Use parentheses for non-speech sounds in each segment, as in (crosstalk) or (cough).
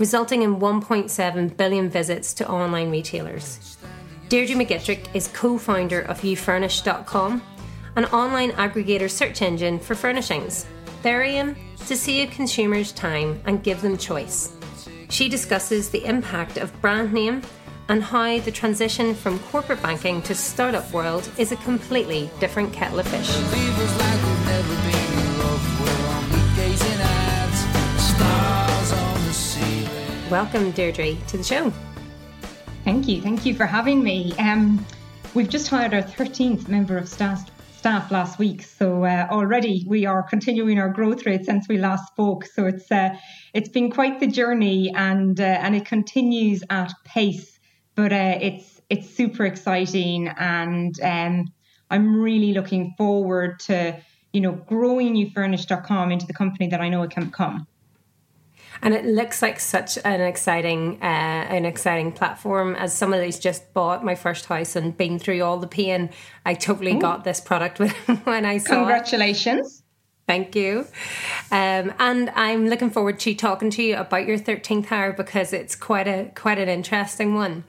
resulting in 1.7 billion visits to online retailers. Deirdre McGettrick is co founder of Ufurnish.com, an online aggregator search engine for furnishings. Their aim? To save consumers time and give them choice. She discusses the impact of brand name and how the transition from corporate banking to startup world is a completely different kettle of fish. Welcome, Deirdre, to the show. Thank you. Thank you for having me. Um, we've just hired our 13th member of staff staff last week. So uh, already we are continuing our growth rate since we last spoke. So it's uh, it's been quite the journey, and uh, and it continues at pace. But uh, it's it's super exciting, and um, I'm really looking forward to you know growing Ufurnish.com into the company that I know it can become and it looks like such an exciting uh, an exciting platform as somebody who's just bought my first house and been through all the pain i totally Ooh. got this product (laughs) when i saw it. congratulations it. Thank you. Um, and I'm looking forward to talking to you about your 13th hour because it's quite a quite an interesting one.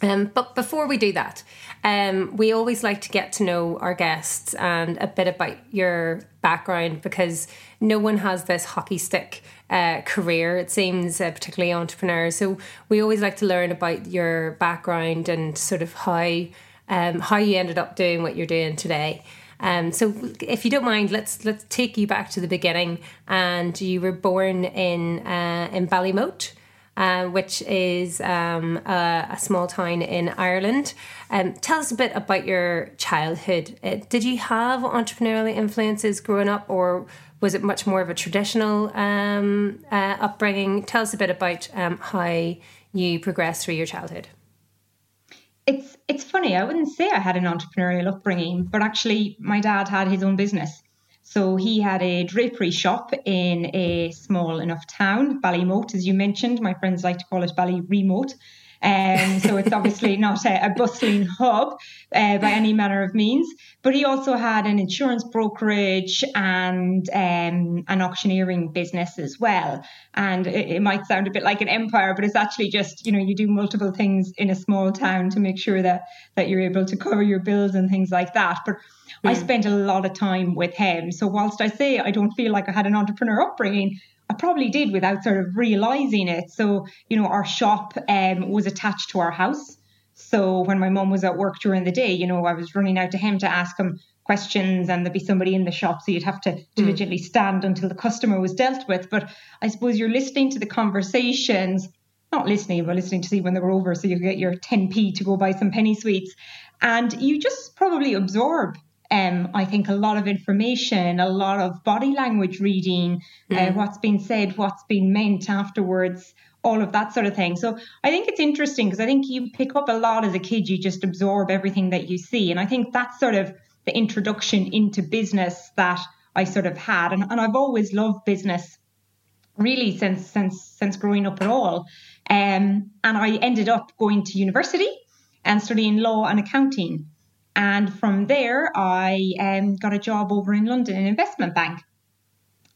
Um, but before we do that, um, we always like to get to know our guests and a bit about your background because no one has this hockey stick uh, career, it seems, uh, particularly entrepreneurs. So we always like to learn about your background and sort of how um, how you ended up doing what you're doing today. Um, so, if you don't mind, let's let's take you back to the beginning. And you were born in uh, in Ballymote, uh, which is um, a, a, small town in Ireland. Um, tell us a bit about your childhood. Uh, did you have entrepreneurial influences growing up, or was it much more of a traditional um, uh, upbringing? Tell us a bit about um, how you progressed through your childhood. It's it's funny. I wouldn't say I had an entrepreneurial upbringing, but actually, my dad had his own business. So he had a drapery shop in a small enough town, Ballymote, as you mentioned. My friends like to call it Bally Ballyremote. Um, so it's obviously (laughs) not a, a bustling hub uh, by any manner of means. But he also had an insurance brokerage and um, an auctioneering business as well. And it, it, might sound a bit like an empire, but it's actually just you know you do multiple things in a small town to make sure that that you're able to cover your bills and things like that. But I spent a lot of time with him. So whilst I say I don't feel like I had an entrepreneur upbringing, I probably did without sort of realizing it. So, you know, our shop um, was attached to our house. So when my mum was at work during the day, you know, I was running out to him to ask him questions and there'd be somebody in the shop. So you'd have to hmm. diligently mm. stand until the customer was dealt with. But I suppose you're listening to the conversations, not listening, but listening to see when they were over. So you get your 10p to go buy some penny sweets. And you just probably absorb um, I think a lot of information, a lot of body language reading, mm. uh, hmm. what's been said, what's been meant afterwards, all of that sort of thing. So I think it's interesting because I think you pick up a lot as a kid, you just absorb everything that you see. And I think that's sort of the introduction into business that I sort of had. And, and I've always loved business really since since since growing up at all. Um, and I ended up going to university and studying law and accounting. And from there, I um, got a job over in London in investment bank.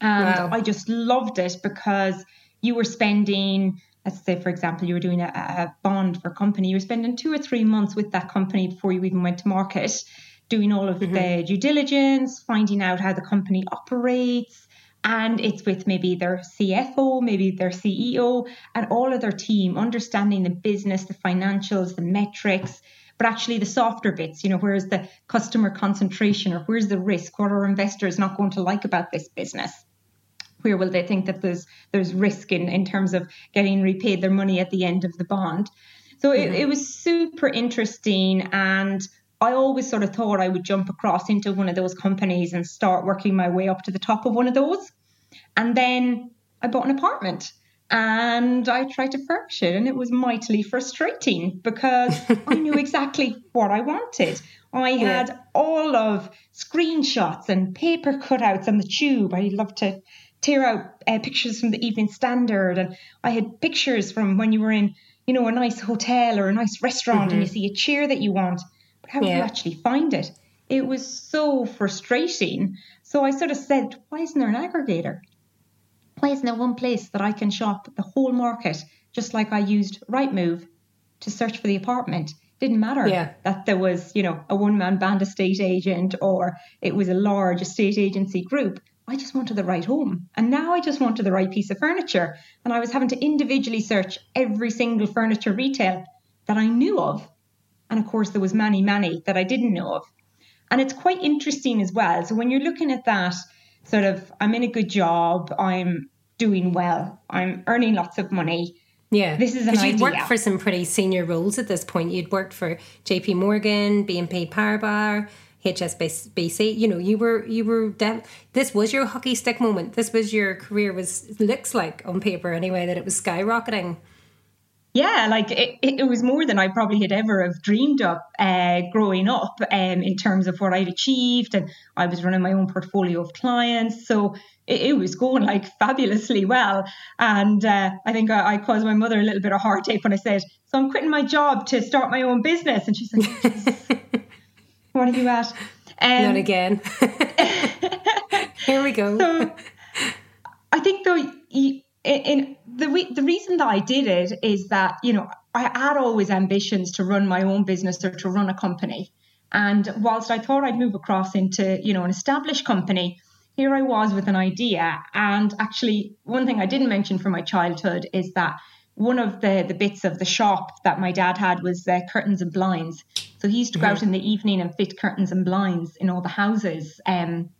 And wow. I just loved it because you were spending, let's say, for example, you were doing a, a bond for a company, you were spending two or three months with that company before you even went to market, doing all of mm-hmm. the due diligence, finding out how the company operates. And it's with maybe their CFO, maybe their CEO, and all of their team, understanding the business, the financials, the metrics but actually the softer bits, you know, where's the customer concentration or where's the risk? What are investors not going to like about this business? Where will they think that there's there's risk in, in terms of getting repaid their money at the end of the bond? So mm-hmm. it, it was super interesting and I always sort of thought I would jump across into one of those companies and start working my way up to the top of one of those. And then I bought an apartment and I tried to furnish it, and it was mightily frustrating because (laughs) I knew exactly what I wanted. I had yeah. all of screenshots and paper cutouts on the tube. I love to tear out uh, pictures from the Evening Standard, and I had pictures from when you were in, you know, a nice hotel or a nice restaurant, mm-hmm. and you see a chair that you want, but how yeah. do you actually find it? It was so frustrating. So I sort of said, "Why isn't there an aggregator?" Why isn't there one place that I can shop the whole market, just like I used Rightmove to search for the apartment? Didn't matter Yeah. that there was, you know, a one man band estate agent or it was a large estate agency group. I just wanted the right home. And now I just wanted the right piece of furniture. And I was having to individually search every single furniture retail that I knew of. And of course, there was many, many that I didn't know of. And it's quite interesting as well. So when you're looking at that, sort of, I'm in a good job, I'm doing well, I'm earning lots of money. Yeah, This is because you'd worked for some pretty senior roles at this point. You'd worked for J.P. Morgan, BNP Paribas, HSBC. You know, you were you were. De- this was your hockey stick moment. This was your career. Was looks like on paper anyway that it was skyrocketing. Yeah, like it, it was more than I probably had ever have dreamed of uh, growing up um, in terms of what I'd achieved. And I was running my own portfolio of clients. So it, it was going like fabulously well. And uh, I think I, I caused my mother a little bit of heartache when I said, So I'm quitting my job to start my own business. And she's (laughs) like, What are you at? Um, Not again. (laughs) Here we go. so I think though, in, in the re- the reason that I did it is that you know I had always ambitions to run my own business or to run a company, and whilst I thought I'd move across into you know an established company, here I was with an idea. And actually, one thing I didn't mention from my childhood is that one of the the bits of the shop that my dad had was uh, curtains and blinds. So he used to go out in the evening and fit curtains and blinds in all the houses um,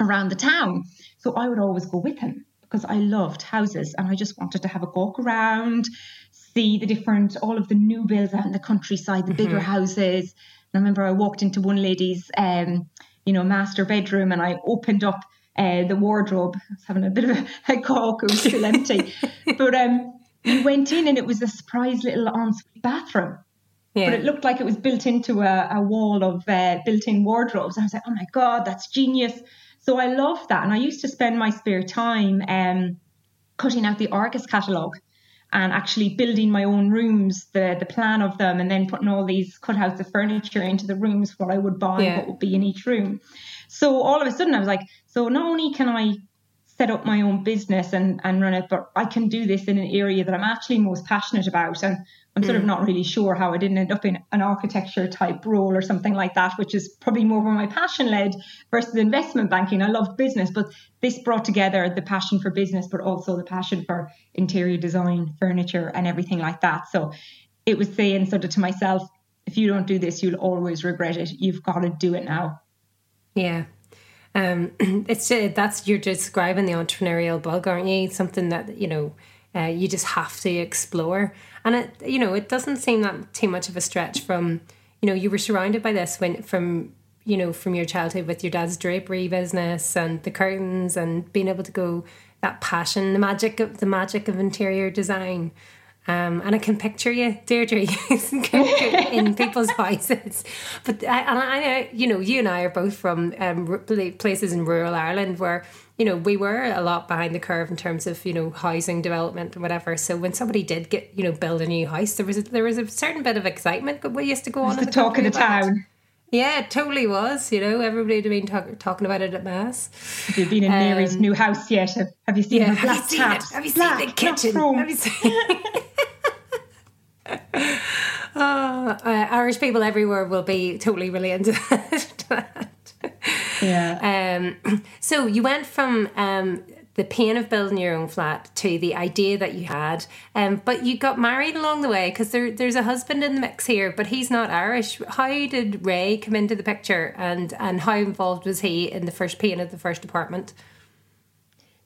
around the town. So I would always go with him because I loved houses and I just wanted to have a walk around, see the different, all of the new builds out in the countryside, the bigger houses. And I remember I walked into one lady's, um, you know, master bedroom and I opened up uh, the wardrobe. I was having a bit of a, a cock, it was still empty. (laughs) but um, we went in and it was a surprise little ensuite bathroom yeah. but it looked like it was built into a, a wall of uh, built-in wardrobes. I was like, oh my god, that's genius. So I love that, and I used to spend my spare time um, cutting out the Argos catalogue and actually building my own rooms, the the plan of them, and then putting all these cutouts of furniture into the rooms, what I would buy, Yeah. what would be in each room. So all of a sudden, I was like, so not only can I set up my own business and, and run it, but I can do this in an area that I'm actually most passionate about. And I'm sort of mm. not really sure how I didn't end up in an architecture type role or something like that, which is probably more where my passion led versus investment banking. I loved business, but this brought together the passion for business, but also the passion for interior design, furniture, and everything like that. So it was saying sort of to myself, if you don't do this, you'll always regret it. You've got to do it now. Yeah. Um, (clears throat) it's uh, that's you're describing the entrepreneurial bug, aren't you? Something that you know uh, you just have to explore, and it you know it doesn't seem that too much of a stretch from you know you were surrounded by this when from you know from your childhood with your dad's drapery business and the curtains and being able to go that passion, the magic of the magic of interior design. Um, and I can picture you, Deirdre, (laughs) in people's houses. But I, and I, you know, you and I are both from um, places in rural Ireland where, you know, we were a lot behind the curve in terms of, you know, housing development and whatever. So when somebody did get, you know, build a new house, there was a, there was a certain bit of excitement. But we used to go on The talk of the town. it. Yeah, it totally was. You know, everybody had been talk, talking about it at mass. Have you been in Mary's new house yet? Have, have you seen Um, Yeah, you black seen cat? Have you seen the kitchen? Have you seen? oh, (laughs) uh, Irish people everywhere will be totally related (laughs) to that. Yeah. Um, (clears throat) so you went from um, the pain of building your own flat to the idea that you had, um, but you got married along the way because there, there's a husband in the mix here, but he's not Irish. How did Ray come into the picture, and and how involved was he in the first pain of the first apartment?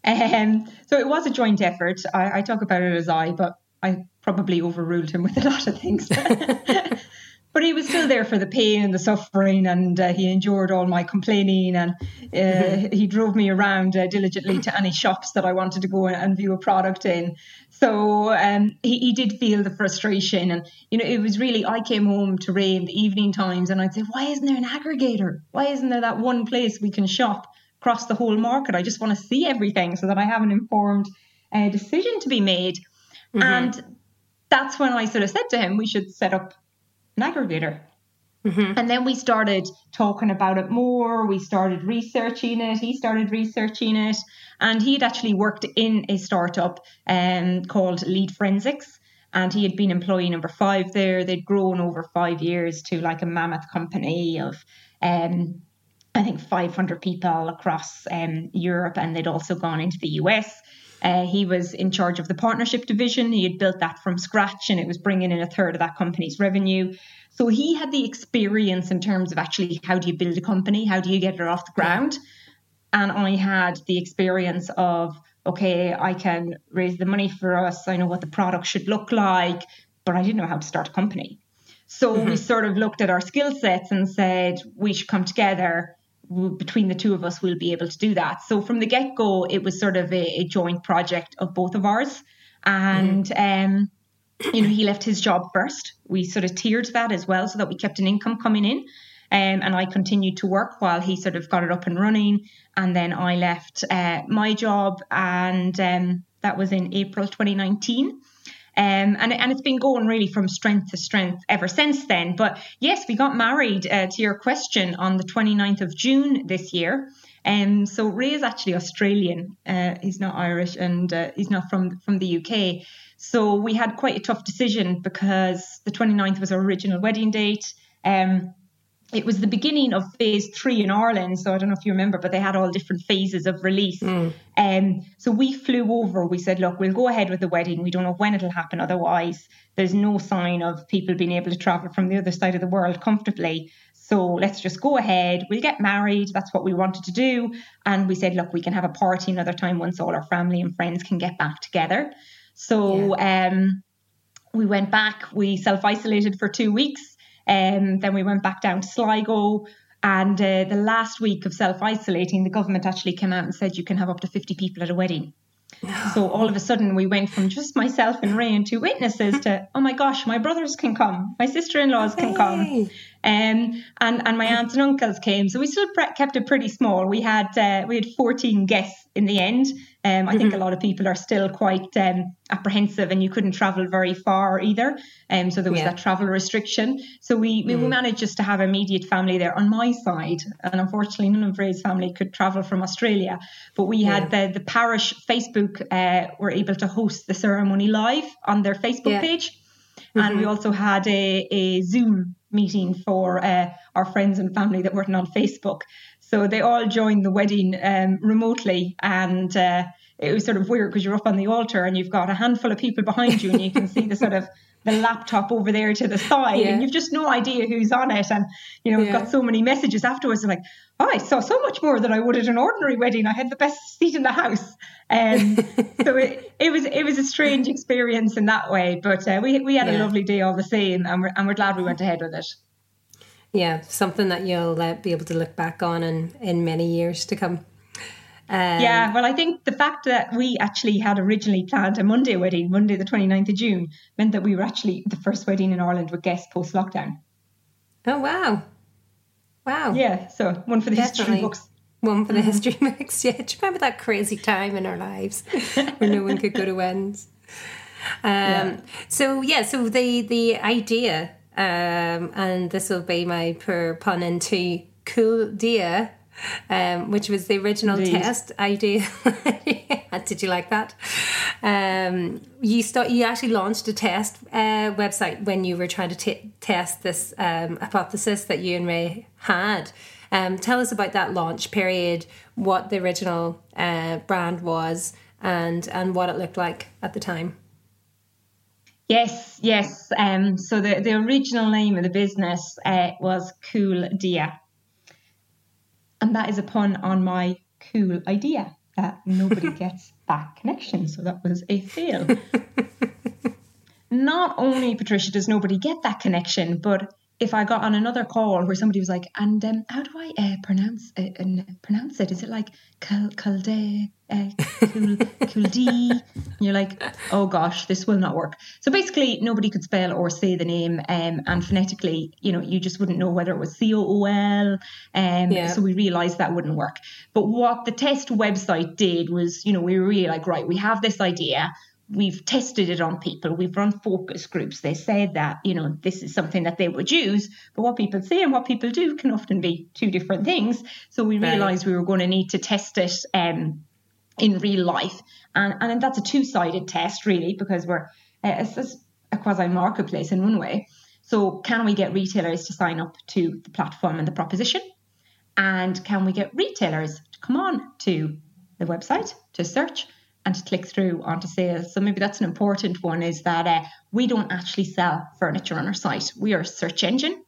Um, so it was a joint effort. I, I talk about it as I, but I probably overruled him with a lot of things. (laughs) but he was still there for the pain and the suffering, and uh, he endured all my complaining, and uh, he drove me around uh, diligently to any shops that I wanted to go and view a product in. So um, he, he did feel the frustration, and you know it was really I came home to Ray in the evening times, and I'd say, why isn't there an aggregator? Why isn't there that one place we can shop? across the whole market. I just want to see everything so that I have an informed uh, decision to be made. And that's when I sort of said to him, we should set up an aggregator. Mm-hmm. And then we started talking about it more. We started researching it. He started researching it. And he had actually worked in a startup um, called Lead Forensics. And he had been employee number five there. They'd grown over five years to like a mammoth company of, um, I think, 500 people across um, Europe. And they'd also gone into the US. Uh, he was in charge of the partnership division. He had built that from scratch and it was bringing in a third of that company's revenue. So he had the experience in terms of actually how do you build a company? How do you get it off the ground? And I had the experience of, okay, I can raise the money for us. I know what the product should look like, but I didn't know how to start a company. So mm-hmm. we sort of looked at our skill sets and said, we should come together between the two of us, we'll be able to do that. So from the get go, it was sort of a, a, joint project of both of ours. And, mm. um, you know, he left his job first. We sort of tiered that as well so that we kept an income coming in. Um, and I continued to work while he sort of got it up and running. And then I left uh, my job, and um, that was in April 2019. Um, and, and it's been going really from strength to strength ever since then. But yes, we got married uh, to your question on the 29th of June this year. Um, so Ray is actually Australian. Uh, he's not Irish and uh, he's not from, from the UK. So we had quite a tough decision because the 29th was our original wedding date. Um, it was the beginning of phase three in Ireland. So I don't know if you remember, but they had all different phases of release. Mm. Um, so we flew over. We said, look, we'll go ahead with the wedding. We don't know when it'll happen. Otherwise, there's no sign of people being able to travel from the other side of the world comfortably. So let's just go ahead. We'll get married. That's what we wanted to do. And we said, look, we can have a party another time once all our family and friends can get back together. So yeah. um, we went back. We self isolated for two weeks um, then we went back down to Sligo. And uh, the last week of self isolating, the government actually came out and said you can have up to 50 people at a wedding. So all of a sudden, we went from just myself and Ray and two witnesses to, oh my gosh, my brothers can come, my sister in laws can come, um, and and my aunts and uncles came. So we still pre- kept it pretty small. We had uh, we had 14 guests in the end. Um, I mm-hmm. think a lot of people are still quite um, apprehensive, and you couldn't travel very far either. Um, so there was yeah. that travel restriction. So we, we mm. managed just to have immediate family there on my side, and unfortunately, none of Ray's family could travel from Australia. But we yeah. had the the parish Facebook uh, were able to host the ceremony live on their Facebook yeah. page, mm-hmm. and we mm-hmm. also had a, a Zoom meeting for uh, our friends and family that weren't on Facebook. So they all joined the wedding um, remotely, and uh, it was sort of weird because you're up on the altar and you've got a handful of people behind you, and you can see the sort of (laughs) the laptop over there to the side, yeah. and you've just no idea who's on it. And you know, we've got so many messages afterwards, like, "Oh, I saw so much more than I would at an ordinary wedding. I had the best seat in the house." Um, (laughs) so it, it was it was a strange experience in that way, but uh, we we had yeah. a lovely day all the same, and we're and we're glad we went ahead with it. Yeah, something that you'll uh, be able to look back on in, in many years to come. Um, yeah, well, I think the fact that we actually had originally planned a Monday wedding, Monday the 29th of June, meant that we were actually the first wedding in Ireland with guests post lockdown. Oh, wow. Wow. Yeah, so one for the Definitely. history books. One for the mm-hmm. history (laughs) books, yeah. Do you remember that crazy time in our lives (laughs) where no one could go to ends? Um, yeah. So, yeah, so the, the idea um, and this will be my poor pun into cool dia, um, which was the original Indeed. test idea. (laughs) Did you like that? Um, you start. You actually launched a test uh, website when you were trying to t- test this um, hypothesis that you and Ray had. Um, tell us about that launch period, what the original uh, brand was, and and what it looked like at the time. Yes, yes. Um, so the, the original name of the business uh, was Cool Dia. And that is a pun on my cool idea that nobody (laughs) gets that connection. So that was a fail. (laughs) Not only, Patricia, does nobody get that connection, but if I got on another call where somebody was like, and um, how do I uh, pronounce uh, uh, pronounce it? Is it like Calde, uh, Kuldi? you're like, oh gosh, this will not work. So basically, nobody could spell or say the name, um, and phonetically, you know, you just wouldn't know whether it was C O O L. Um, yeah. So we realised that wouldn't work. But what the test website did was, you know, we were really like, right, we have this idea we've tested it on people. We've run focus groups. They said that you know this is something that they would use, but what people say and what people do can often be two different things. So we realised right. we were going to need to test it um, in real life, and and that's a two sided test really because we're uh, it's a quasi marketplace in one way. So can we get retailers to sign up to the platform and the proposition? And can we get retailers to come on to the website to search and to click through onto sales? So maybe that's an important one is that uh, we don't actually sell furniture on our site. We are a search engine.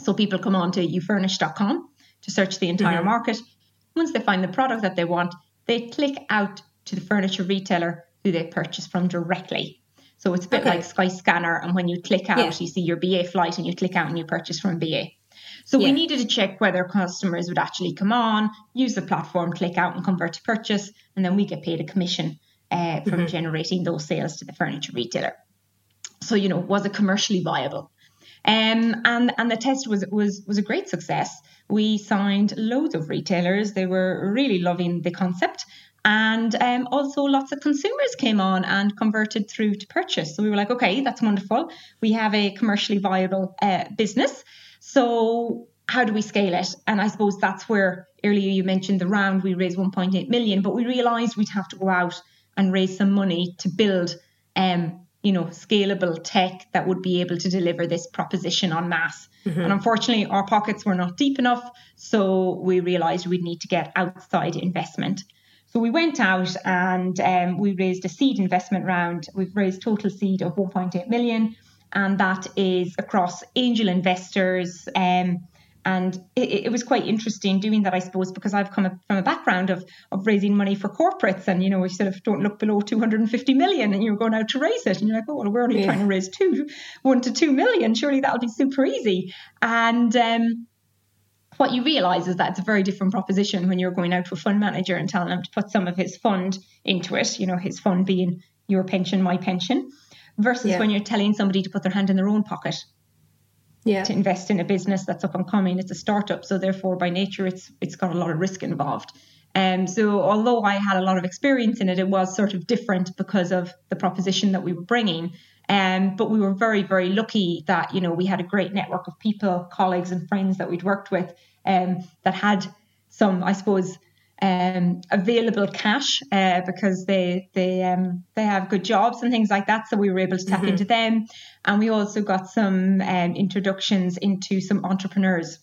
So people come on to ufurnish.com to search the entire mm-hmm. market. Once they find the product that they want, they click out to the furniture retailer who they purchase from directly. So it's a bit okay. like Skyscanner, and when you click out, yeah. you see your BA flight, and you click out and you purchase from BA. So yeah. we needed to check whether customers would actually come on, use the platform, click out and convert to purchase, and then we get paid a commission uh, from mm-hmm. generating those sales to the furniture retailer. So you know, was it commercially viable? Um, and and the test was was was a great success. We signed loads of retailers. They were really loving the concept. And um, also, lots of consumers came on and converted through to purchase. So we were like, okay, that's wonderful. We have a commercially viable uh, business. So how do we scale it? And I suppose that's where earlier you mentioned the round, we raised 1.8 million, but we realized we'd have to go out and raise some money to build, um, you know, scalable tech that would be able to deliver this proposition on mass. Mm-hmm. And unfortunately, our pockets were not deep enough. So we realized we'd need to get outside investment. So we went out and um, we raised a seed investment round. We've raised total seed of 1.8 million and that is across angel investors. Um, and it, it, was quite interesting doing that, I suppose, because I've come from a background of of raising money for corporates, and you know, we sort of don't look below 250 million, and you're going out to raise it, and you're like, oh, well, we're only yeah. trying to raise two, one to two million. Surely that'll be super easy. And um, what you realize is that it's a very different proposition when you're going out to a fund manager and telling them to put some of his fund into it. You know, his fund being your pension, my pension versus yeah. when you're telling somebody to put their hand in their own pocket yeah. to invest in a business that's up and coming. It's a startup, so therefore by nature it's it's got a lot of risk involved. Um, so although I had a lot of experience in it, it was sort of different because of the proposition that we were bringing. Um, but we were very, very lucky that you know we had a great network of people, colleagues, and friends that we'd worked with um, that had some, I suppose, um, available cash uh, because they they um, they have good jobs and things like that. So we were able to tap mm-hmm. into them, and we also got some um, introductions into some entrepreneurs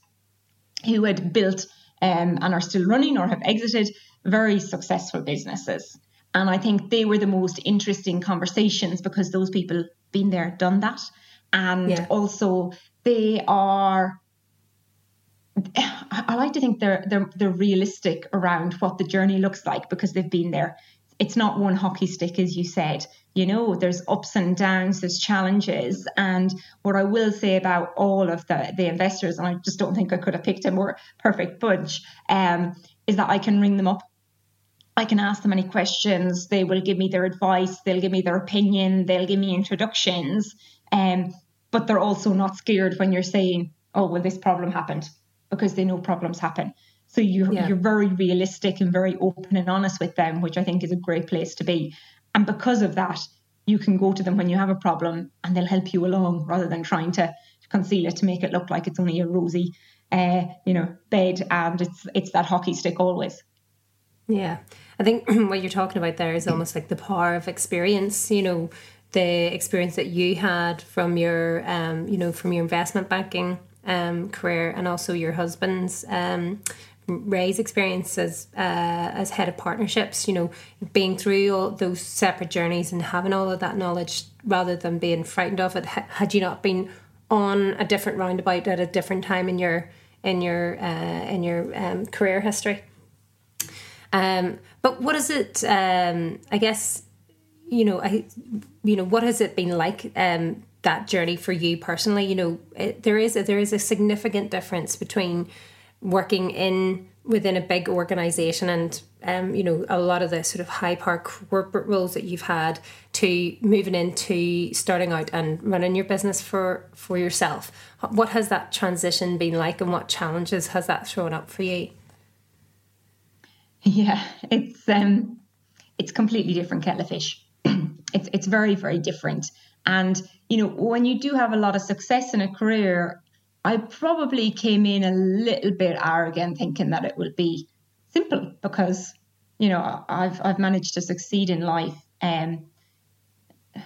who had built um, and are still running or have exited very successful businesses. And I think they were the most interesting conversations because those people been there, done that, and yeah. also they are I like to think they're they're they're realistic around what the journey looks like because they've been there. It's not one hockey stick, as you said. You know, there's ups and downs, there's challenges. And what I will say about all of the the investors, and I just don't think I could have picked a more perfect bunch, um, is that I can ring them up. I can ask them any questions. They will give me their advice. They'll give me their opinion. They'll give me introductions. Um, but they're also not scared when you're saying, "Oh, well, this problem happened." Because they know problems happen. So you're, yeah. you're very realistic and very open and honest with them, which I think is a great place to be. And because of that, you can go to them when you have a problem and they'll help you along rather than trying to conceal it to make it look like it's only a rosy, uh, you know, bed and it's it's that hockey stick always. Yeah, I think (clears throat) what you're talking about there is almost like the power of experience. You know, the experience that you had from your, um, you know, from your investment banking um, career and also your husband's um, Ray's experience as uh, as head of partnerships. You know, being through all those separate journeys and having all of that knowledge rather than being frightened of it. Had you not been on a different roundabout at a different time in your in your uh, in your um, career history. Um, but what is it? Um, I guess you know. I you know what has it been like um, that journey for you personally you know it, there is a, there is a significant difference between working in within a big organization and um, you know a lot of the sort of high power corporate roles that you've had to moving into starting out and running your business for for yourself. What has that transition been like and what challenges has that thrown up for you? Yeah it's um it's completely different kettle of fish. (clears throat) It's it's very very different. And you know, when you do have a lot of success in a career, I probably came in a little bit arrogant, thinking that it would be simple because you know I've I've managed to succeed in life. Um,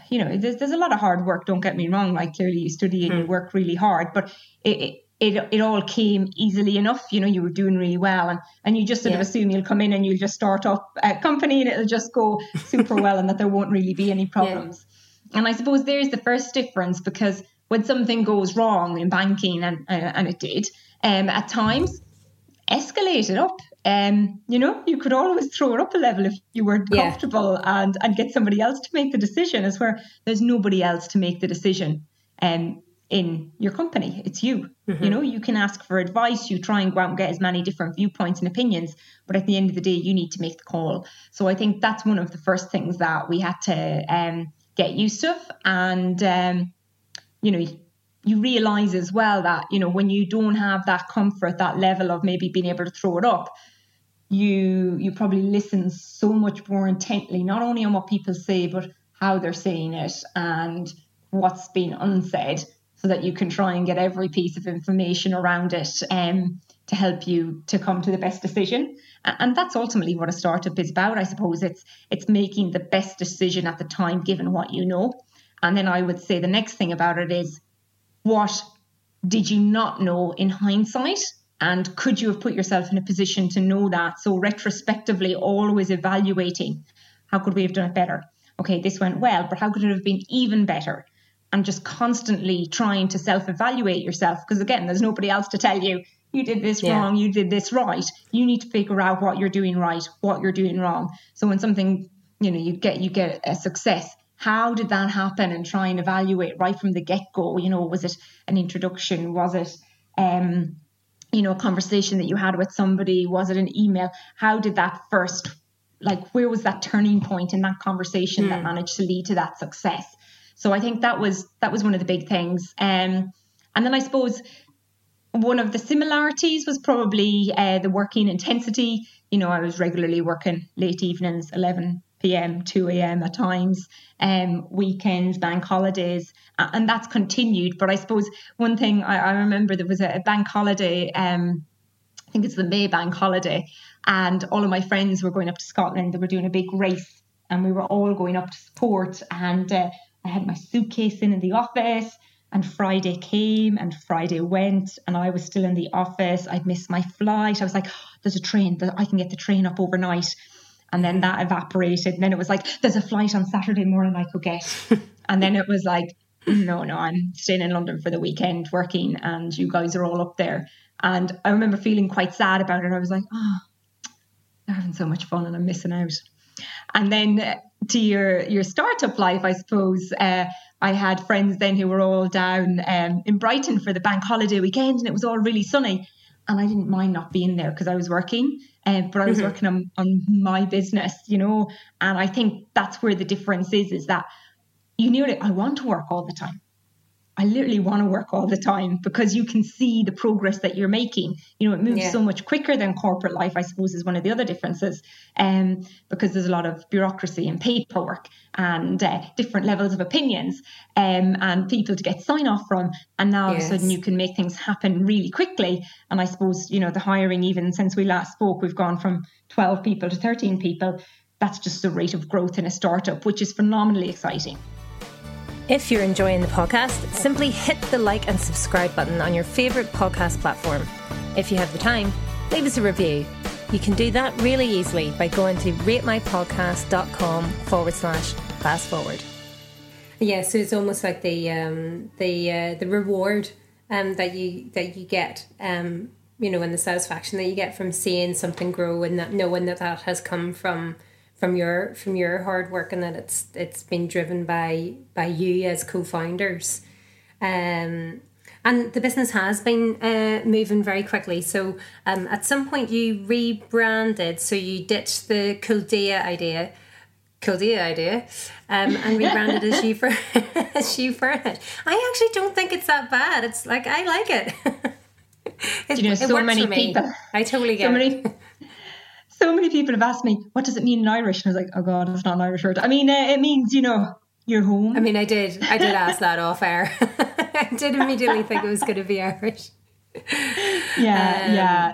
you know, there's there's a lot of hard work. Don't get me wrong. Like clearly, you study and you hmm. work really hard, but it, it it all came easily enough. You know, you were doing really well, and and you just sort yeah. of assume you'll come in and you'll just start up a company and it'll just go super (laughs) well, and that there won't really be any problems. And I suppose there's the first difference because when something goes wrong in banking, and and it did, um, at times, escalate it up. Um, you know, you could always throw it up a level if you weren't yeah. comfortable and and get somebody else to make the decision. As where there's nobody else to make the decision. Um, in your company. It's you. Mm-hmm. You know, you can ask for advice, you try and go out and get as many different viewpoints and opinions, but at the end of the day, you need to make the call. So I think that's one of the first things that we had to um, get used to. And, um, you know, you realize as well that, you know, when you don't have that comfort, that level of maybe being able to throw it up, you you probably listen so much more intently, not only on what people say, but how they're saying it and what's been unsaid so that you can try and get every piece of information around it um, to help you to come to the best decision. And that's ultimately what a startup is about, I suppose. It's it's making the best decision at the time given what you know. And then I would say the next thing about it is what did you not know in hindsight? And could you have put yourself in a position to know that? So retrospectively, always evaluating how could we have done it better? Okay, this went well, but how could it have been even better? and just constantly trying to self evaluate yourself. Because again, there's nobody else to tell you, you did this yeah. wrong, you did this right. You need to figure out what you're doing right, what you're doing wrong. So when something, you know, you get you get a success, how did that happen? And try and evaluate right from the get go. You know, was it an introduction? Was it um, you know, a conversation that you had with somebody? Was it an email? How did that first like where was that turning point in that conversation mm. that hmm. managed to lead to that success? So I think that was that was one of the big things. Um, and then I suppose one of the similarities was probably uh, the working intensity. You know, I was regularly working late evenings, 11 p.m., 2 a.m. at times, um, weekends, bank holidays, and that's continued. But I suppose one thing I, I remember there was a, bank holiday. Um, I think it's the May bank holiday, and all of my friends were going up to Scotland. They were doing a big race, and we were all going up to support. And uh, I had my suitcase in in the office, and Friday came and Friday went, and I was still in the office. I'd missed my flight. I was like, oh, "There's a train. that I can get the train up overnight." And then that evaporated. And then it was like, "There's a flight on Saturday morning I could get." (laughs) and then it was like, "No, no, I'm staying in London for the weekend working, and you guys are all up there." And I remember feeling quite sad about it. I was like, "Oh, they're having so much fun, and I'm missing out." And then to your your startup life, I suppose. Uh, I had friends then who were all down um, in Brighton for the bank holiday weekend, and it was all really sunny. And I didn't mind not being there because I was working, uh, but I was mm-hmm. working on, on my business, you know. And I think that's where the difference is: is that you knew it. I want to work all the time. I literally want to work all the time because you can see the progress that you're making. You know, it moves yeah. so much quicker than corporate life, I suppose, is one of the other differences. Um, because there's a lot of bureaucracy and paperwork and uh, different levels of opinions um, and people to get sign off from. And now yes. all of a sudden you can make things happen really quickly. And I suppose, you know, the hiring, even since we last spoke, we've gone from 12 people to 13 people. That's just the rate of growth in a startup, which is phenomenally exciting. If you're enjoying the podcast, simply hit the like and subscribe button on your favourite podcast platform. If you have the time, leave us a review. You can do that really easily by going to ratemypodcast.com forward slash fast forward. Yeah, so it's almost like the um, the uh, the reward um, that you that you get, um, you know, and the satisfaction that you get from seeing something grow and that knowing that that has come from from your from your hard work and that it's it's been driven by by you as co-founders um and the business has been uh, moving very quickly so um, at some point you rebranded so you ditched the Kildea idea Kildea idea um, and rebranded as She for (laughs) as She Furnish. I actually don't think it's that bad. It's like I like it. (laughs) it you know, so many people. I totally get so many, it (laughs) so many people have asked me, what does it mean in Irish? And I was like, oh God, it's not an Irish word. I mean, uh, it means, you know, your home. I mean, I did. I did ask that off air. (laughs) I did immediately think it was going to be Irish. Yeah, um, yeah.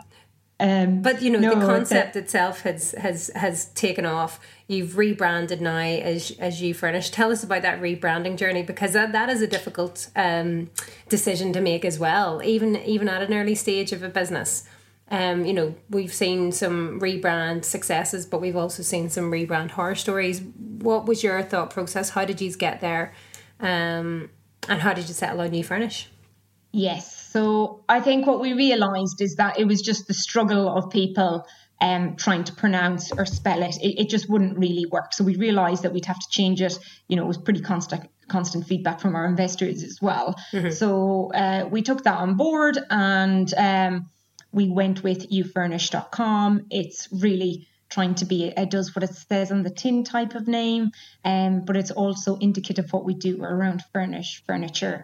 Um, but you know, no, the concept itself has has has taken off. You've rebranded now as as you furnish. Tell us about that rebranding journey because that, that is a difficult um, decision to make as well, even even at an early stage of a business. Um, you know, we've seen some rebrand successes, but we've also seen some rebrand horror stories. What was your thought process? How did you get there? Um, and how did you settle on Ufurnish? Yes. So I think what we realised is that it was just the struggle of people um, trying to pronounce or spell it. it. It just wouldn't really work. So we realised that we'd have to change it. You know, it was pretty constant constant feedback from our investors as well. Mm-hmm. So uh, we took that on board and um, we went with ufurnish.com. It's really trying to be it does what it says on the tin type of name um, but it's also indicative of what we do around furnish furniture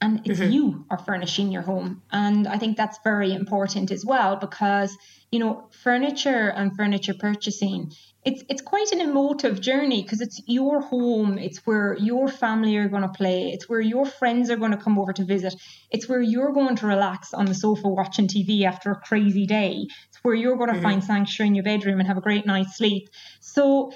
and it's mm-hmm. you are furnishing your home and i think that's very important as well because you know furniture and furniture purchasing it's it's quite an emotive journey because it's your home it's where your family are going to play it's where your friends are going to come over to visit it's where you're going to relax on the sofa watching tv after a crazy day it's where you're going to mm-hmm. find sanctuary in your bedroom and have a great night's sleep so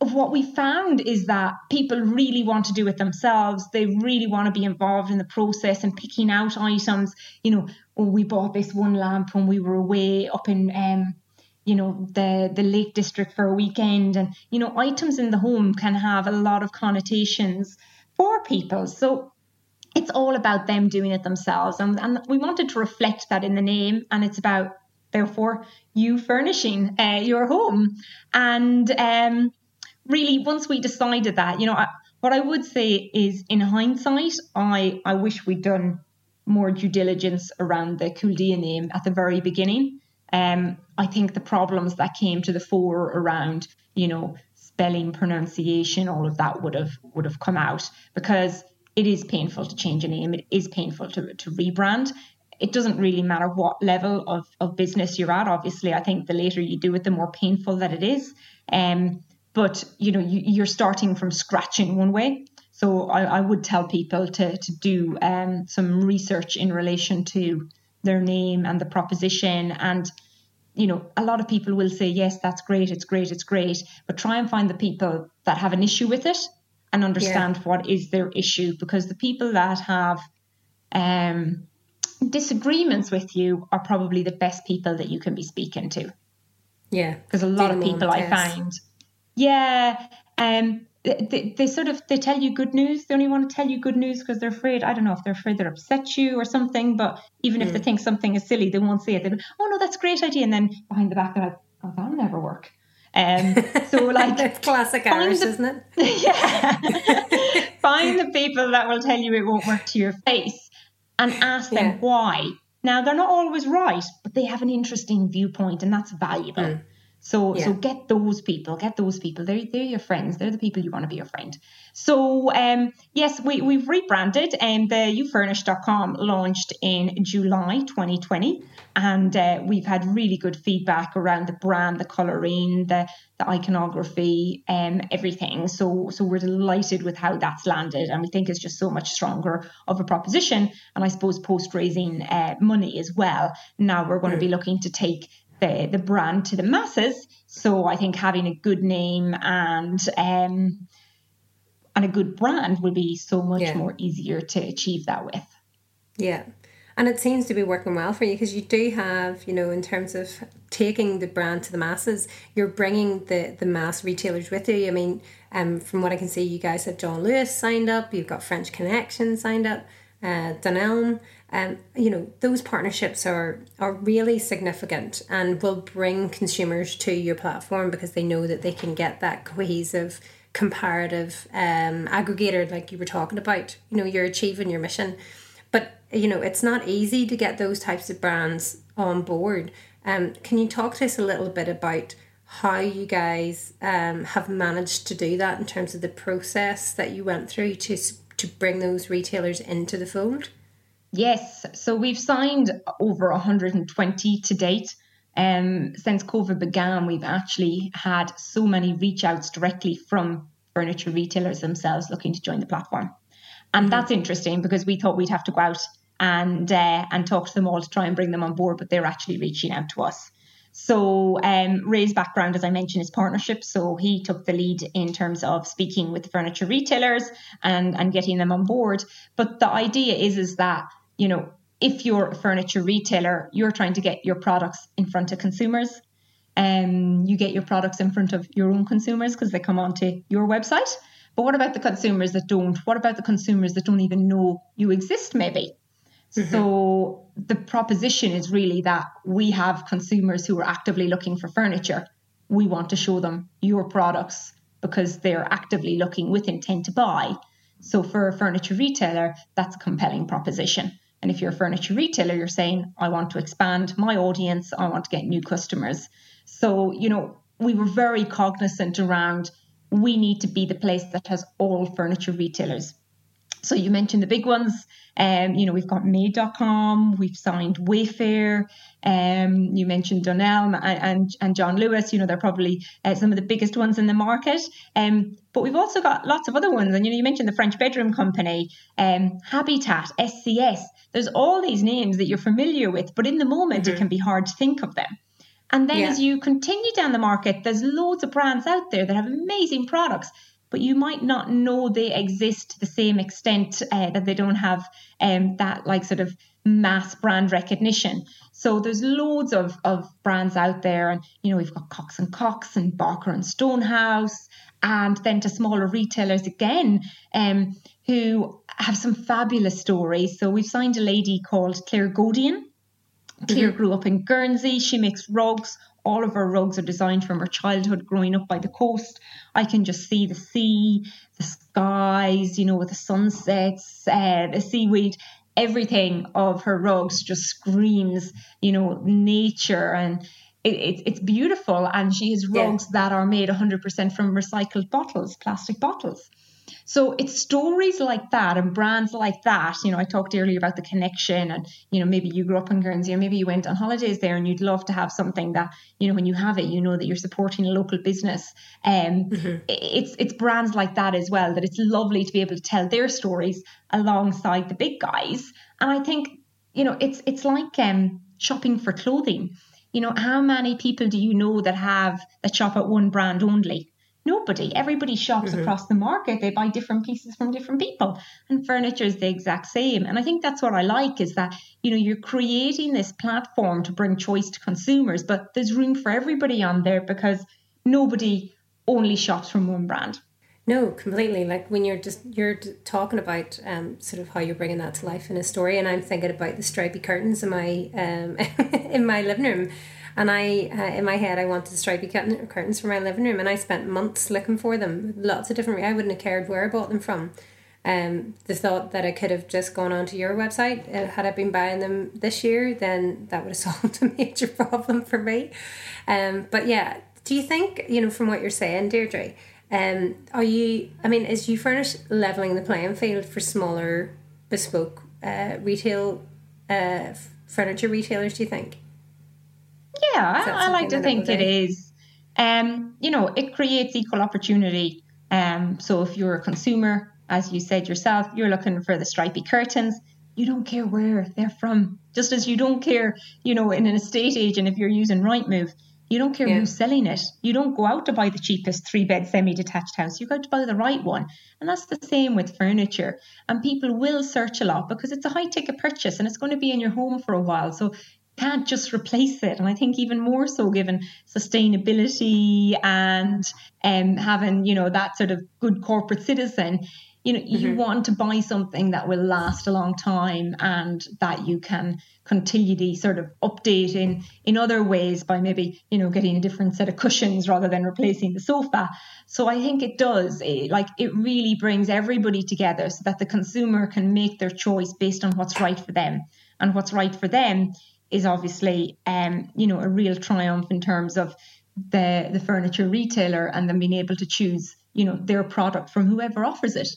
what we found is that people really want to do it themselves. They really want to be involved in the process and picking out items. You know, oh, we bought this one lamp when we were away up in, um, you know, the the Lake District for a weekend, and you know, items in the home can have a lot of connotations for people. So it's all about them doing it themselves, and and we wanted to reflect that in the name, and it's about therefore you furnishing uh, your home and um really, once we decided that, you know, I, what I would say is in hindsight, I, I wish we'd done more due diligence around the Culdea name at the very beginning. Um, I think the problems that came to the fore around, you know, spelling, pronunciation, all of that would have would have come out because it is painful to change a name. It is painful to, to rebrand. It doesn't really matter what level of, of business you're at. Obviously, I think the later you do it, the more painful that it is. Um, but you know you, are starting from scratch in one way so I, I would tell people to, to do um, some research in relation to their name and the proposition. And you know a lot of people will say yes that's great it's great it's great. But try and find the people that have an issue with it and understand yeah. what is their issue. Because the people that have um, disagreements with you are probably the best people that you can be speaking to. Yeah. Because a lot of people i find yeah. Um, they, they, sort of they tell you good news. They only want to tell you good news because they're afraid. I don't know if they're afraid they'll upset you or something. But even mm. if they mm. think something is silly, they won't say it. They go, "Oh no, that's a great idea," and then behind the back they're like, "Oh, that'll never work." Um, so (laughs) like it's classic Irish, the, isn't it? (laughs) yeah. (laughs) find the people that will tell you it won't work to your face, and ask them yeah. why. Now they're not always right, but they have an interesting viewpoint, and that's valuable. Mm. So yeah. so get those people, get those people. They're they're your friends. They're the people you want to be your friend. So um yes, we we've rebranded and um, the ufurnish.com launched in July 2020 and uh, we've had really good feedback around the brand, the coloring, the the iconography, um everything. So so we're delighted with how that's landed and we think it's just so much stronger of a proposition and I suppose post raising uh, money as well. Now we're going mm. to be looking to take the, the brand to the masses. So I think having a good name and um, and a good brand will be so much yeah. more easier to achieve that with. Yeah. And it seems to be working well for you because you do have, you know, in terms of taking the brand to the masses, you're bringing the, the mass retailers with you. I mean, um, from what I can see, you guys have John Lewis signed up, you've got French Connection signed up, uh, Dunelm. Um, you know those partnerships are are really significant and will bring consumers to your platform because they know that they can get that cohesive comparative um, aggregator like you were talking about you know you're achieving your mission. But you know it's not easy to get those types of brands on board. Um, can you talk to us a little bit about how you guys um, have managed to do that in terms of the process that you went through to to bring those retailers into the fold Yes, so we've signed over 120 to date. um, since COVID began, we've actually had so many reach outs directly from furniture retailers themselves looking to join the platform. And mm-hmm. that's interesting because we thought we'd have to go out and uh, and talk to them all to try and bring them on board, but they're actually reaching out to us. So um, Ray's background, as I mentioned, is partnership. So he took the lead in terms of speaking with furniture retailers and and getting them on board. But the idea is is that you know if you're a furniture retailer, you're trying to get your products in front of consumers. Um, you get your products in front of your own consumers because they come onto your website. But what about the consumers that don't? What about the consumers that don't even know you exist, maybe? Mm-hmm. So the proposition is really that we have consumers who are actively looking for furniture. We want to show them your products because they're actively looking with intent to buy. So for a furniture retailer, that's a compelling proposition. And if you're a furniture retailer, you're saying, I want to expand my audience, I want to get new customers. So, you know, we were very cognizant around we need to be the place that has all furniture retailers. So you mentioned the big ones. Um, you know, we've got made.com, we've signed Wayfair, um, you mentioned Dunelm and, and, and, John Lewis, you know, they're probably uh, some of the biggest ones in the market. Um, but we've also got lots of other ones. And, you know, you mentioned the French Bedroom Company, um, Habitat, SCS. There's all these names that you're familiar with, but in the moment, mm-hmm. it can be hard to think of them. And then yeah. as you continue down the market, there's loads of brands out there that have amazing products but you might not know they exist to the same extent uh, that they don't have um, that like sort of mass brand recognition. So there's loads of, of brands out there, and you know we've got Cox and Cox and Barker and Stonehouse, and then to smaller retailers again, um, who have some fabulous stories. So we've signed a lady called Claire Godian. Claire mm-hmm. grew up in Guernsey. She makes rugs all of her rugs are designed from her childhood growing up by the coast. I can just see the sea, the skies, you know, with the sunsets, uh, the seaweed. Everything of her rugs just screams, you know, nature and it, it, it's beautiful. And she has rugs yeah. that are made 100% from recycled bottles, plastic bottles. So it's stories like that and brands like that. You know, I talked earlier about the connection and, you know, maybe you grew up in Guernsey or maybe you went on holidays there and you'd love to have something that, you know, when you have it, you know that you're supporting a local business. Um, mm-hmm. it's, it's brands like that as well, that it's lovely to be able to tell their stories alongside the big guys. And I think, you know, it's, it's like um, shopping for clothing. You know, how many people do you know that have that shop at one brand only? Nobody. Everybody shops mm-hmm. across the market. They buy different pieces from different people. And furniture is the exact same. And I think that's what I like is that, you know, you're creating this platform to bring choice to consumers, but there's room for everybody on there because nobody only shops from one brand. No, completely. Like when you're just you're talking about um, sort of how you're bringing that to life in a story, and I'm thinking about the stripy curtains in my um, (laughs) in my living room, and I, uh, in my head, I wanted stripy curtains for my living room, and I spent months looking for them. Lots of different. I wouldn't have cared where I bought them from. Um, the thought that I could have just gone onto your website uh, had I been buying them this year, then that would have (laughs) solved a major problem for me. Um, but yeah, do you think you know from what you're saying, Deirdre? Um, are you? I mean, is Ufurnish leveling the playing field for smaller, bespoke uh, retail uh, furniture retailers? Do you think? Yeah, I, like to think it is. Um, you know, it creates equal opportunity. Um, so if you're a consumer, as you said yourself, you're looking for the stripy curtains. You don't care where they're from, just as you don't care, you know, in an estate agent if you're using Rightmove. You don't care yeah. who's selling it. You don't go out to buy the cheapest three bed semi detached house. You go to buy the right one. And that's the same with furniture. And people will search a lot because it's a high ticket purchase and it's going to be in your home for a while. So can't just replace it. And I think even more so given sustainability and um, having, you know, that sort of good corporate citizen, you know, mm-hmm. you want to buy something that will last a long time and that you can continually sort of update in, in other ways by maybe, you know, getting a different set of cushions rather than replacing the sofa. So I think it does, it, like, it really brings everybody together so that the consumer can make their choice based on what's right for them. And what's right for them is obviously um, you know a real triumph in terms of the the furniture retailer and them being able to choose you know their product from whoever offers it.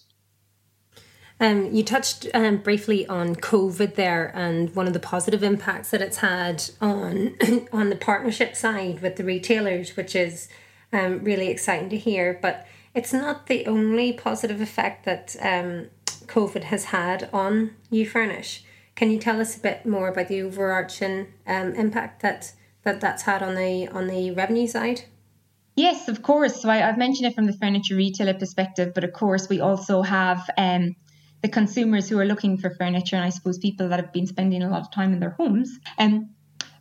Um, you touched um, briefly on COVID there and one of the positive impacts that it's had on (clears throat) on the partnership side with the retailers, which is um, really exciting to hear. But it's not the only positive effect that um, COVID has had on Ufurnish. Can you tell us a bit more about the overarching um, impact that, that that's had on the on the revenue side? Yes, of course. So I, have mentioned it from the furniture retailer perspective, but of course we also have um, the consumers who are looking for furniture, and I suppose people that have been spending a lot of time in their homes. And um,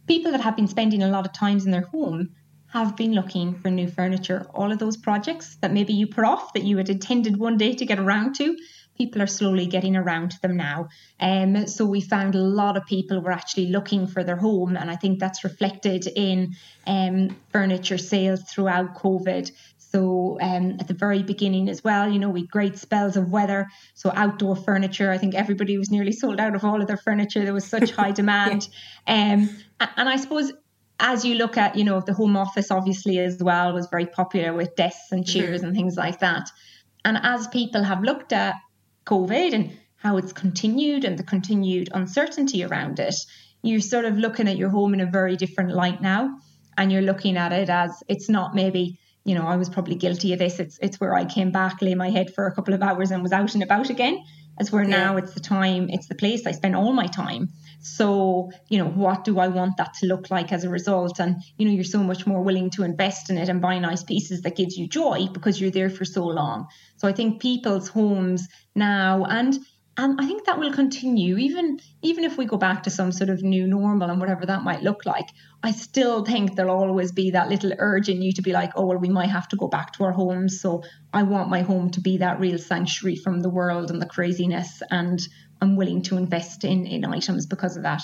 people that have been spending a lot of times in their home have been looking for new furniture. All of those projects that maybe you put off that you had intended one day to get around to, people are slowly getting around to them now. Um, so we found a lot of people were actually looking for their home, and I think that's reflected in um, furniture sales throughout COVID. So um, at the very beginning as well, you know, we great spells of weather. So outdoor furniture, I think everybody was nearly sold out of all of their furniture. There was such high (laughs) demand. yeah. um, and I suppose as you look at, you know, the home office obviously as well was very popular with desks and chairs mm-hmm. and things like that. And as people have looked at COVID and how it's continued and the continued uncertainty around it, you're sort of looking at your home in a very different light now. And you're looking at it as it's not maybe you know, I was probably guilty of this. It's it's where I came back, lay my head for a couple of hours, and was out and about again. As where yeah. now it's the time, it's the place I spend all my time. So, you know, what do I want that to look like as a result? And you know, you're so much more willing to invest in it and buy nice pieces that gives you joy because you're there for so long. So I think people's homes now and and I think that will continue even even if we go back to some sort of new normal and whatever that might look like. I still think there'll always be that little urge in you to be like, oh well, we might have to go back to our homes. So I want my home to be that real sanctuary from the world and the craziness, and I'm willing to invest in in items because of that.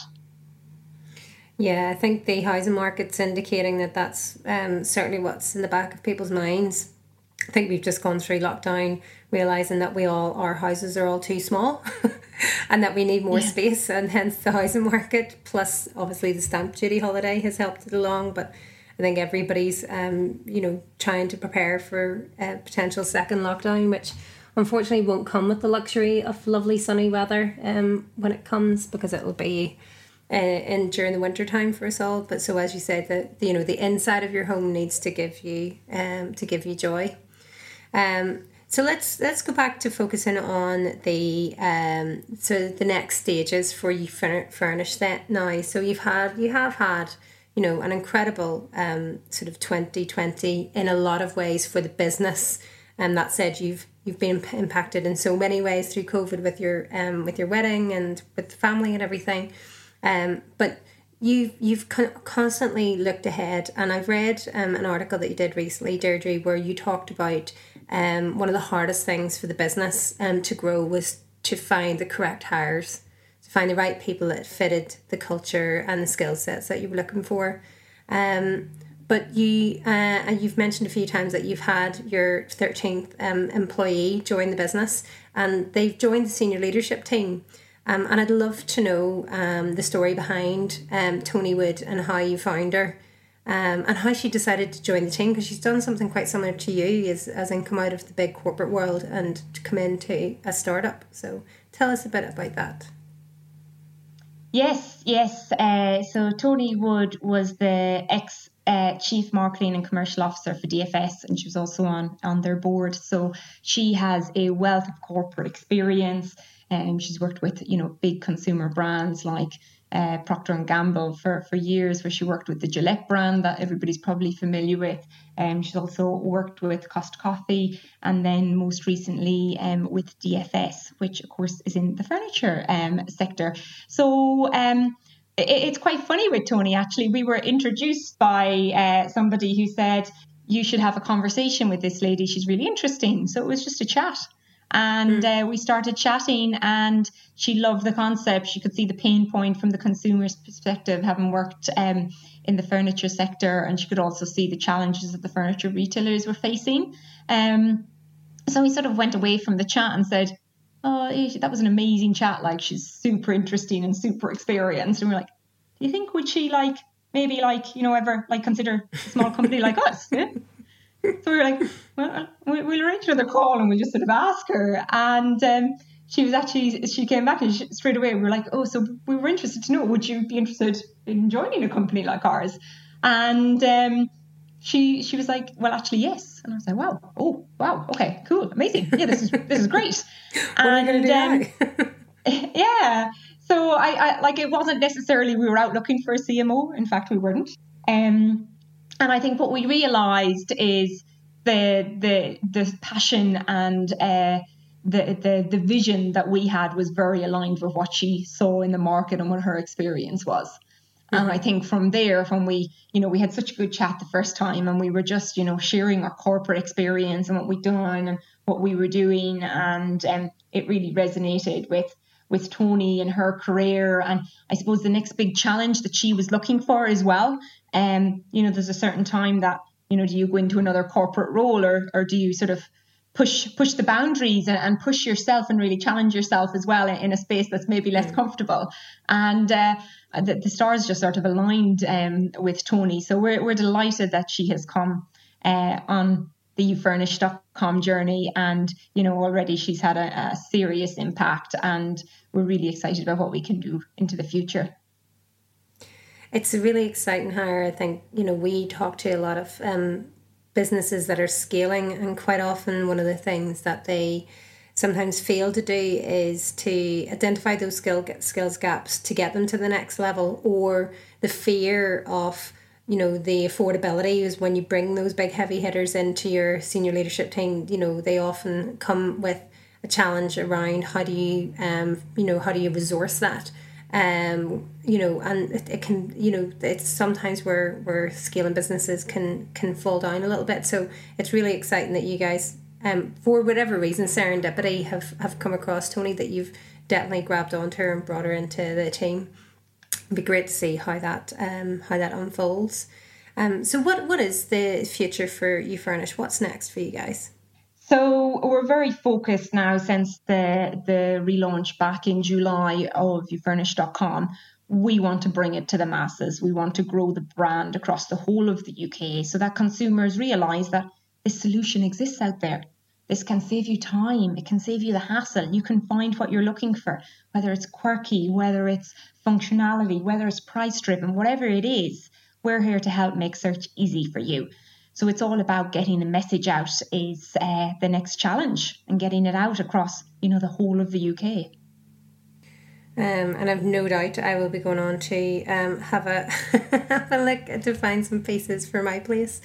Yeah, I think the housing market's indicating that that's um, certainly what's in the back of people's minds. I think we've just gone through lockdown realizing that we all our houses are all too small (laughs) and that we need more yeah. space and hence the housing market plus obviously the stamp duty holiday has helped it along but I think everybody's um, you know trying to prepare for a potential second lockdown which unfortunately won't come with the luxury of lovely sunny weather um, when it comes because it'll be uh, in during the winter time for us all but so as you said that you know the inside of your home needs to give you um, to give you joy um, so let's let's go back to focusing on the um, so the next stages for Ufurnish that now. So you've had you have had you know an incredible um, sort of twenty twenty in a lot of ways for the business. And that said, you've you've been impacted in so many ways through COVID with your um, with your wedding and with the family and everything. Um, but you've you've constantly looked ahead, and I've read um, an article that you did recently, Deirdre, where you talked about um, one of the hardest things for the business um, to grow was to find the correct hires, to find the right people that fitted the culture and the skill sets that you were looking for. Um, but you uh, you've mentioned a few times that you've had your 13th um, employee join the business and they've joined the senior leadership team. Um, and I'd love to know um, the story behind um, Toni Wood and how you found her um, and how she decided to join the team because she's done something quite similar to you, as, as in come out of the big corporate world and to come into a startup. So tell us a bit about that. Yes, yes. Uh, so Toni Wood was the ex uh, chief marketing and commercial officer for DFS, and she was also on on their board. So she has a wealth of corporate experience, and um, she's worked with you know big consumer brands like uh, Procter and Gamble for, for years, where she worked with the Gillette brand that everybody's probably familiar with. Um, she's also worked with Costa Coffee, and then most recently um, with DFS, which of course is in the furniture um, sector. So um, it, it's quite funny with Toni. Actually, we were introduced by uh, somebody who said you should have a conversation with this lady. She's really interesting. So it was just a chat. And mm. uh, we started chatting, and she loved the concept. She could see the pain point from the consumer's perspective, having worked um, in the furniture sector, and she could also see the challenges that the furniture retailers were facing. Um, so we sort of went away from the chat and said, "Oh, that was an amazing chat. Like she's super interesting and super experienced." And we're like, "Do you think would she like maybe like you know ever like consider a small company like us?" (laughs) Yeah? so we were like, well, we'll arrange another call and we'll just sort of ask her. And um, she was actually she came back and she, straight away we were like, oh, so we were interested to know, would you be interested in joining a company like ours? And um, she she was like, well, actually, yes. And I was like, wow, oh, wow, okay, cool, amazing, yeah, this is this is great. (laughs) and um, (laughs) yeah, so I, I like it wasn't necessarily we were out looking for a CMO. In fact, we weren't. Um, and I think what we realised is the the the passion and uh, the, the the vision that we had was very aligned with what she saw in the market and what her experience was. Mm-hmm. And I think from there, when we, you know, we had such a good chat the first time and we were just, you know, sharing our corporate experience and what we'd done and what we were doing. And um, it really resonated with with Toni and her career. And I suppose the next big challenge that she was looking for as well. Um, you know, there's a certain time that, you know, do you go into another corporate role or, or do you sort of push push the boundaries and, and push yourself and really challenge yourself as well in, in a space that's maybe less mm. comfortable. And uh, the, the, stars just sort of aligned um, with Toni. So we're, we're delighted that she has come uh, on the ufurnish.com journey and you know already she's had a, a, serious impact and we're really excited about what we can do into the future it's really exciting hire i think you know we talk to a lot of um, businesses that are scaling and quite often one of the things that they sometimes fail to do is to identify those skill skills gaps to get them to the next level or the fear of you know the affordability is when you bring those big heavy hitters into your senior leadership team you know they often come with a challenge around how do you um you know how do you resource that? Um you know and it, it can you know it's sometimes where where scaling businesses can can fall down a little bit. So it's really exciting that you guys um for whatever reason serendipity have have come across toni that you've definitely grabbed onto her and brought her into the team It'd be great to see how that um, how that unfolds. Um, so what what is the future for Ufurnish? What's next for you guys? So we're very focused now since the the relaunch back in July of ufurnish.com. We want to bring it to the masses. We want to grow the brand across the whole of the UK so that consumers realize that this solution exists out there. This can save you time. It can save you the hassle. You can find what you're looking for, whether it's quirky, whether it's functionality, whether it's price driven, whatever it is. We're here to help make search easy for you. So it's all about getting the message out is uh, the next challenge and getting it out across, you know, the whole of the UK. Um, and I've no doubt I will be going on to um, have a (laughs) have a look to find some pieces for my place.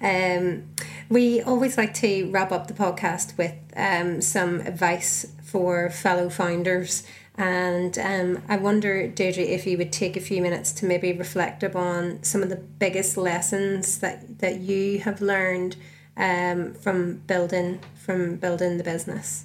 Um, we always like to wrap up the podcast with um, some advice for fellow founders. And um, I wonder, Deirdre, if you would take a few minutes to maybe reflect upon some of the biggest lessons that, that you have learned um, from building from building the business.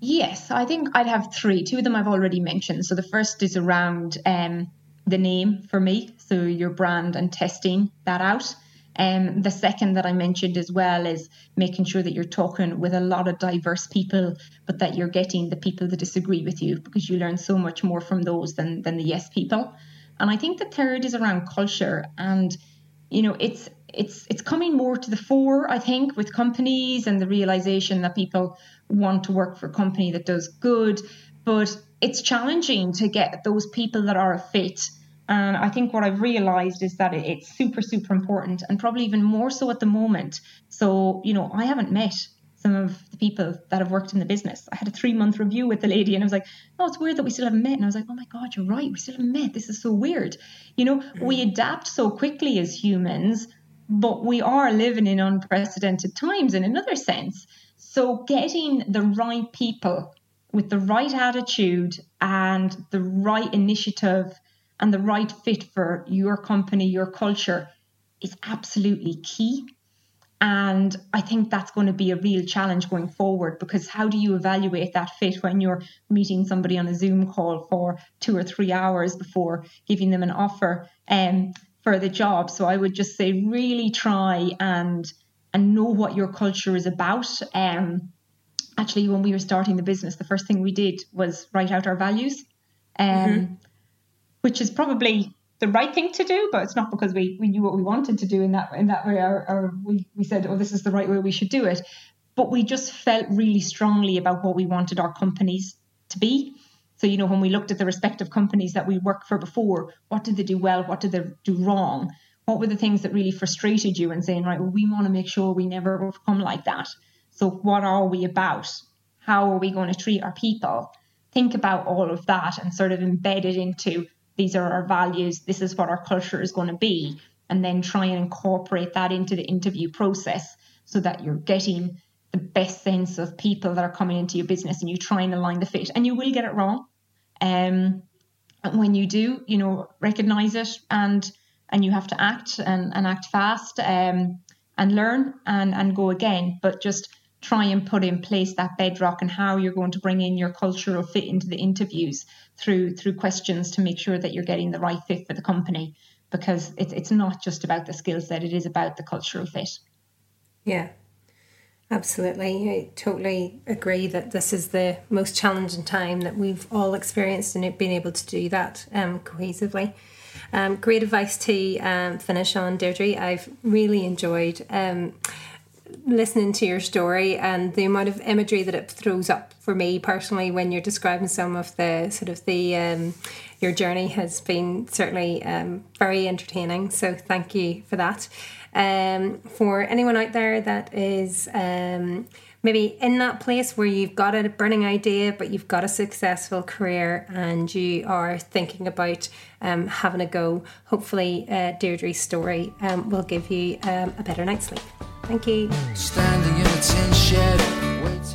Yes, I think I'd have three. Two of them I've already mentioned. So the first is around um, the name for me, so your brand and testing that out. Um, the second that I mentioned as well is making sure that you're talking with a lot of diverse people, but that you're getting the people that disagree with you because you learn so much more from those than, than the yes people. And I think the third is around culture. And, you know, it's it's it's coming more to the fore, I think, with companies and the realization that people want to work for a company that does good. But it's challenging to get those people that are a fit and I think what I've realized is that it's super, super important and probably even more so at the moment. So, you know, I haven't met some of the people that have worked in the business. I had a three month review with the lady and I was like, oh, it's weird that we still haven't met. And I was like, oh my God, you're right. We still haven't met. This is so weird. You know, mm-hmm. we adapt so quickly as humans, but we are living in unprecedented times in another sense. So getting the right people with the right attitude and the right initiative and the right fit for your company, your culture is absolutely key. And I think that's going to be a real challenge going forward because how do you evaluate that fit when you're meeting somebody on a Zoom call for two or three hours before giving them an offer um, for the job? So I would just say really try and and know what your culture is about. Um, actually, when we were starting the business, the first thing we did was write out our values. Um, mm-hmm which is probably the right thing to do, but it's not because we, we knew what we wanted to do in that in that way, or, or we, we said, oh, this is the right way we should do it. But we just felt really strongly about what we wanted our companies to be. So, you know, when we looked at the respective companies that we worked for before, what did they do well? What did they do wrong? What were the things that really frustrated you and saying, right, well, we want to make sure we never become like that. So, what are we about? How are we going to treat our people? Think about all of that and sort of embed it into these are our values, this is what our culture is going to be, and then try and incorporate that into the interview process so that you're getting the best sense of people that are coming into your business and you try and align the fit. And you will get it wrong. Um, and when you do, you know, recognize it and and you have to act and, and act fast um, and learn and, and go again. But just try and put in place that bedrock and how you're going to bring in your cultural fit into the interviews through through questions to make sure that you're getting the right fit for the company because it's it's not just about the skill set it is about the cultural fit. Yeah. Absolutely. I totally agree that this is the most challenging time that we've all experienced and being able to do that um, cohesively. Um, great advice to um, finish on deirdre. I've really enjoyed um, listening to your story and the amount of imagery that it throws up for me personally when you're describing some of the sort of the um, your journey has been certainly um, very entertaining. So thank you for that. Um, for anyone out there that is um, maybe in that place where you've got a burning idea, but you've got a successful career and you are thinking about um, having a go, hopefully uh, Deirdre's story um, will give you um, a better night's sleep. Thank you.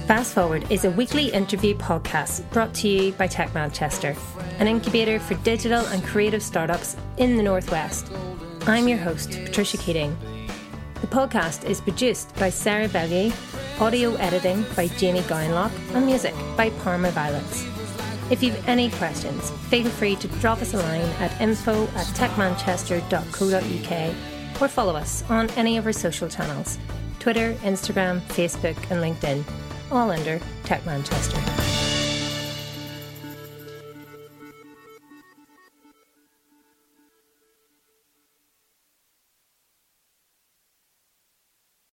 Fast Forward is a weekly interview podcast brought to you by Tech Manchester, an incubator for digital and creative startups in the Northwest. I'm your host, Patricia Keating. The podcast is produced by Sarah Bellier, audio editing by Jamie Gowanlock, and music by Parma Violets. If you've any questions, feel free to drop us a line at info at techmanchester.co.uk or follow us on any of our social channels Twitter, Instagram, Facebook, and LinkedIn, all under Tech Manchester.